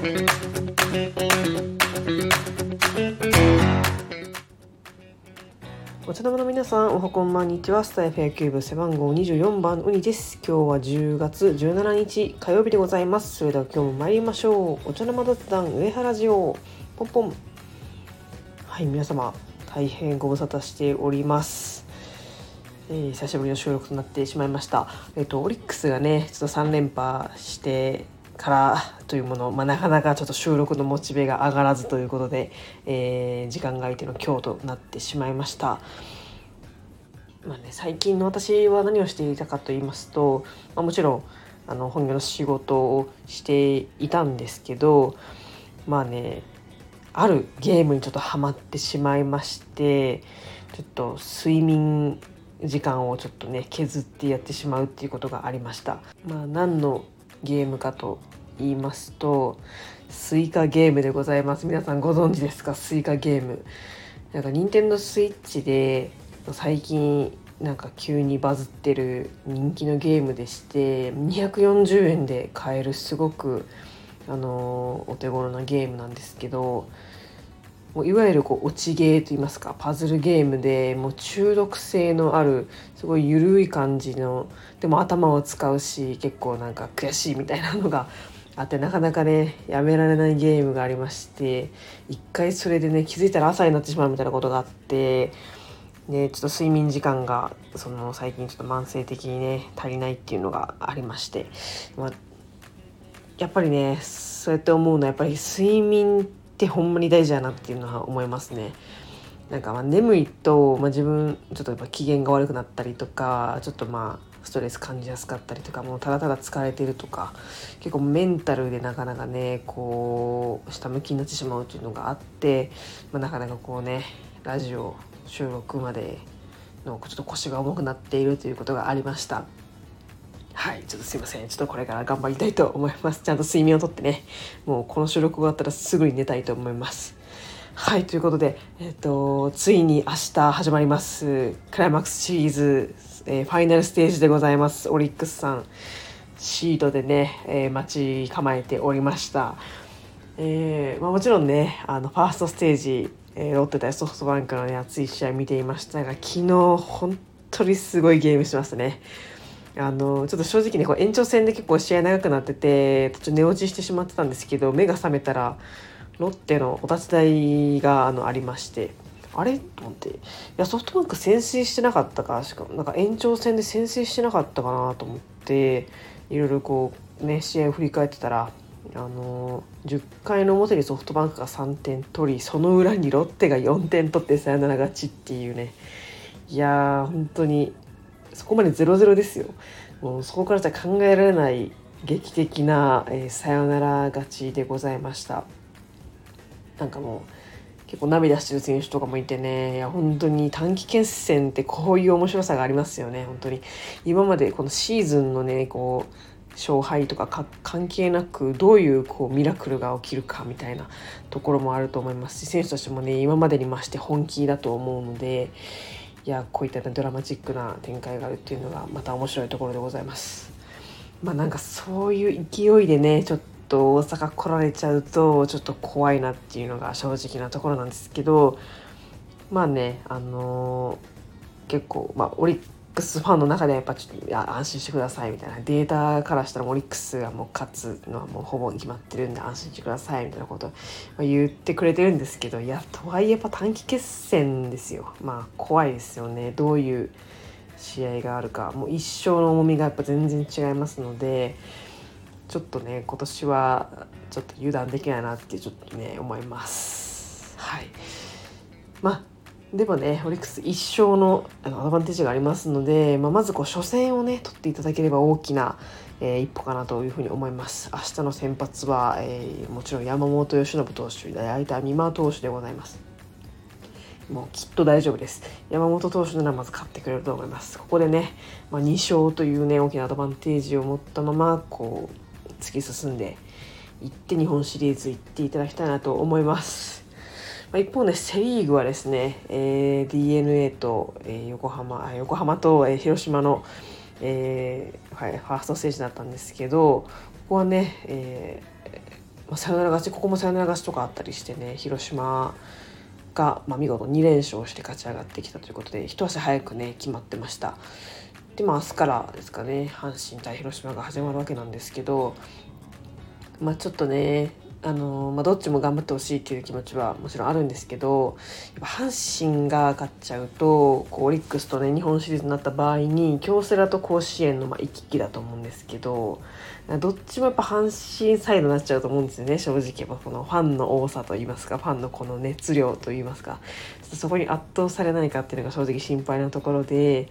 お茶の間の皆さん、おはこんばんにちは。スタイフ野球部背番号24番ウニです。今日は10月17日火曜日でございます。それでは今日も参りましょう。お茶の間雑談上原ジオポンポン。はい、皆様大変ご無沙汰しております。えー、久しぶりの収録となってしまいました。えっ、ー、とオリックスがね、ちょっと3連覇してからというもの、まあ、なかなかちょっと収録のモチベが上がらずということで、えー、時間が空いての今日となってしまいました。まあね、最近の私は何をしていたかと言いますと、まあ、もちろんあの本業の仕事をしていたんですけどまあねあるゲームにちょっとハマってしまいましてちょっと睡眠時間をちょっとね削ってやってしまうっていうことがありました。まあ、何のゲームかと言いますとスイカゲームでございます。皆さんご存知ですか？スイカゲーム。なんか任天堂スイッチで最近なんか急にバズってる人気のゲームでして240円で買えるすごくあのお手頃なゲームなんですけどもういわゆるこう落ちゲーといいますかパズルゲームでもう中毒性のあるすごい緩い感じのでも頭を使うし結構なんか悔しいみたいなのがあってなかなかねやめられないゲームがありまして一回それでね気づいたら朝になってしまうみたいなことがあって。ね、ちょっと睡眠時間がその最近ちょっと慢性的にね足りないっていうのがありまして、まあ、やっぱりねそうやって思うのはやっぱり睡眠ってってほんまに大事だなっていうのは思いますね。なんかま眠いと、まあ、自分ちょっとやっぱ機嫌が悪くなったりとかちょっとまあストレス感じやすかったりとかもうただただ疲れてるとか結構メンタルでなかなかねこう下向きになってしまうっていうのがあって、まあ、なかなかこうねラジオ収録までのちょっと腰が重くなっているということがありました。はいちょっとすいません。ちょっとこれから頑張りたいと思います。ちゃんと睡眠をとってね。もうこの収録終わったらすぐに寝たいと思います。はいということでえっ、ー、とついに明日始まります。クライマックスシリーズ、えー、ファイナルステージでございます。オリックスさん。シートでね、えー、待ち構えておりました。えーまあ、もちろんねあのファーストステージ、えー、ロッテ対ソフトバンクの、ね、熱い試合見ていましたが昨日本当にすごいゲームしましたね。あのちょっと正直ねこう延長戦で結構試合長くなってて途中寝落ちしてしまってたんですけど目が覚めたらロッテのお立ち台があのありましてあれ？と思っていやソフトバンク先制してなかったかしかもなんか延長戦で先制してなかったかなと思っていろいろこうね試合を振り返ってたらあの10回の表にソフトバンクが3点取りその裏にロッテが4点取ってサヨナラ勝ちっていうね。いやー本当にそこまで0-0ですよ。もうそこからじゃ考えられない劇的な、えー、サヨナラ勝ちでございました。なんかもう結構涙してる選手とかもいてね。いや本当に短期決戦ってこういう面白さがありますよね。本当に。今までこのシーズンのねこう勝敗とか関係なくどういうこうミラクルが起きるかみたいなところもあると思いますし選手たちもね今までに増して本気だと思うのでいやこういったドラマチックな展開があるっていうのがまた面白いところでございます。まあなんかそういう勢いでねちょっと大阪来られちゃうとちょっと怖いなっていうのが正直なところなんですけどまあねあのー、結構まあオリッックスファンの中でやっぱちょっと安心してくださいみたいな。データからしたらオリックスがもう勝つのはもうほぼ決まってるんで安心してくださいみたいなことを言ってくれてるんですけどいやとはいえやっぱ短期決戦ですよ。まあ怖いですよね。どういう試合があるか。もう一生の重みがやっぱ全然違いますのでちょっとね今年はちょっと油断できないなってちょっとね思います。はい。まあでもねオリックス1勝のアドバンテージがありますので、まあ、まずこう初戦をね取っていただければ大きな、えー、一歩かなというふうに思います。明日の先発は、えー、もちろん山本由伸投手相手は三馬投手でございます。もうきっと大丈夫です。山本投手ならまず勝ってくれると思います。ここでね、まあ、2勝というね大きなアドバンテージを持ったままこう突き進んでいって日本シリーズ行っていただきたいなと思います。まあ、一方ねセ・リーグはですね、えー、d n a と、えー、横浜横浜と、えー、広島の、えーはい、ファーストステージだったんですけどここはね、えーまあ、サヨナラ勝ちここもサヨナラ勝ちとかあったりしてね広島が、まあ、見事2連勝して勝ち上がってきたということで一足早くね決まってました。でまあ明日からですかね阪神対広島が始まるわけなんですけどまあちょっとねあのまあ、どっちも頑張ってほしいっていう気持ちはもちろんあるんですけどやっぱ阪神が勝っちゃうとこうオリックスとね日本シリーズになった場合に京セラと甲子園のまあ行き来だと思うんですけどどっちもやっぱ阪神サイドになっちゃうと思うんですよね正直やっこのファンの多さといいますかファンのこの熱量といいますかそこに圧倒されないかっていうのが正直心配なところで。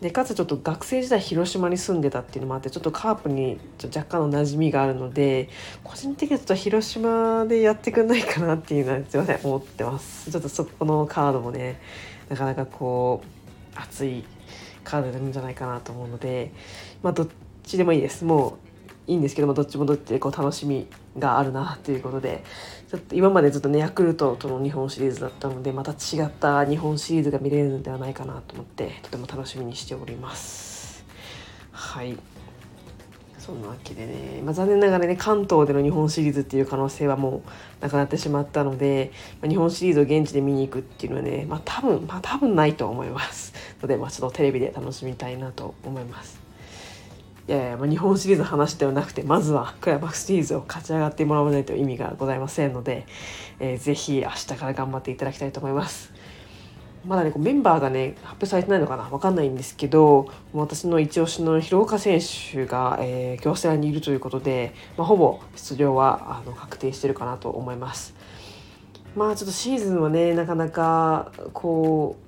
でかつちょっと学生時代広島に住んでたっていうのもあってちょっとカープに若干の馴染みがあるので個人的にちょっと広島でやってくんないかなっていうのはすいません思ってます。ちょっとそこのカードもねなかなかこう熱いカードになるんじゃないかなと思うのでまあどっちでもいいです。もういいんですけどもどっちもどっちでこう楽しみがあるなということでちょっと今までずっとねヤクルトとの日本シリーズだったのでまた違った日本シリーズが見れるのではないかなと思ってとても楽しみにしております。はい。そんなわけでね、まあ、残念ながらね関東での日本シリーズっていう可能性はもうなくなってしまったので、まあ、日本シリーズを現地で見に行くっていうのはねまあ多分まあ多分ないと思います。ので、まあ、ちょっとテレビで楽しみたいなと思います。いやいや、まあ、日本シリーズの話ではなくてまずはクライマックスシリーズを勝ち上がってもらわないと意味がございませんので、えー、ぜひ明日から頑張っていただきたいと思います。まだねメンバーがね発表されてないのかな？分かんないんですけど私の一押しの広岡選手が、えー、京セラにいるということで、まあ、ほぼ出場はあの確定してるかなと思います。まあちょっとシーズンはねなかなかこう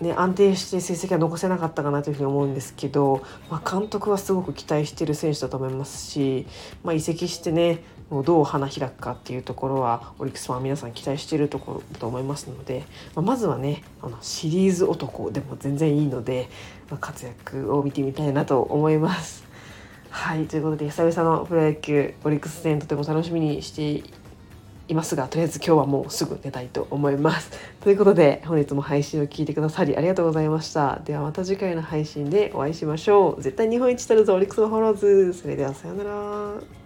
ね、安定して成績は残せなかったかなというふうに思うんですけど、まあ、監督はすごく期待している選手だと思いますし、まあ、移籍してねもうどう花開くかっていうところはオリックスファン皆さん期待しているところだと思いますので、まあ、まずはねあのシリーズ男でも全然いいので、まあ、活躍を見てみたいなと思います。はいということで久々のプロ野球オリックス戦とても楽しみにしていますがとりあえず今日はもうすぐ寝たいと思います。ということで本日も配信を聞いてくださりありがとうございました。ではまた次回の配信でお会いしましょう。絶対日本一取るぞオリックスのフォローズ。それではさようなら。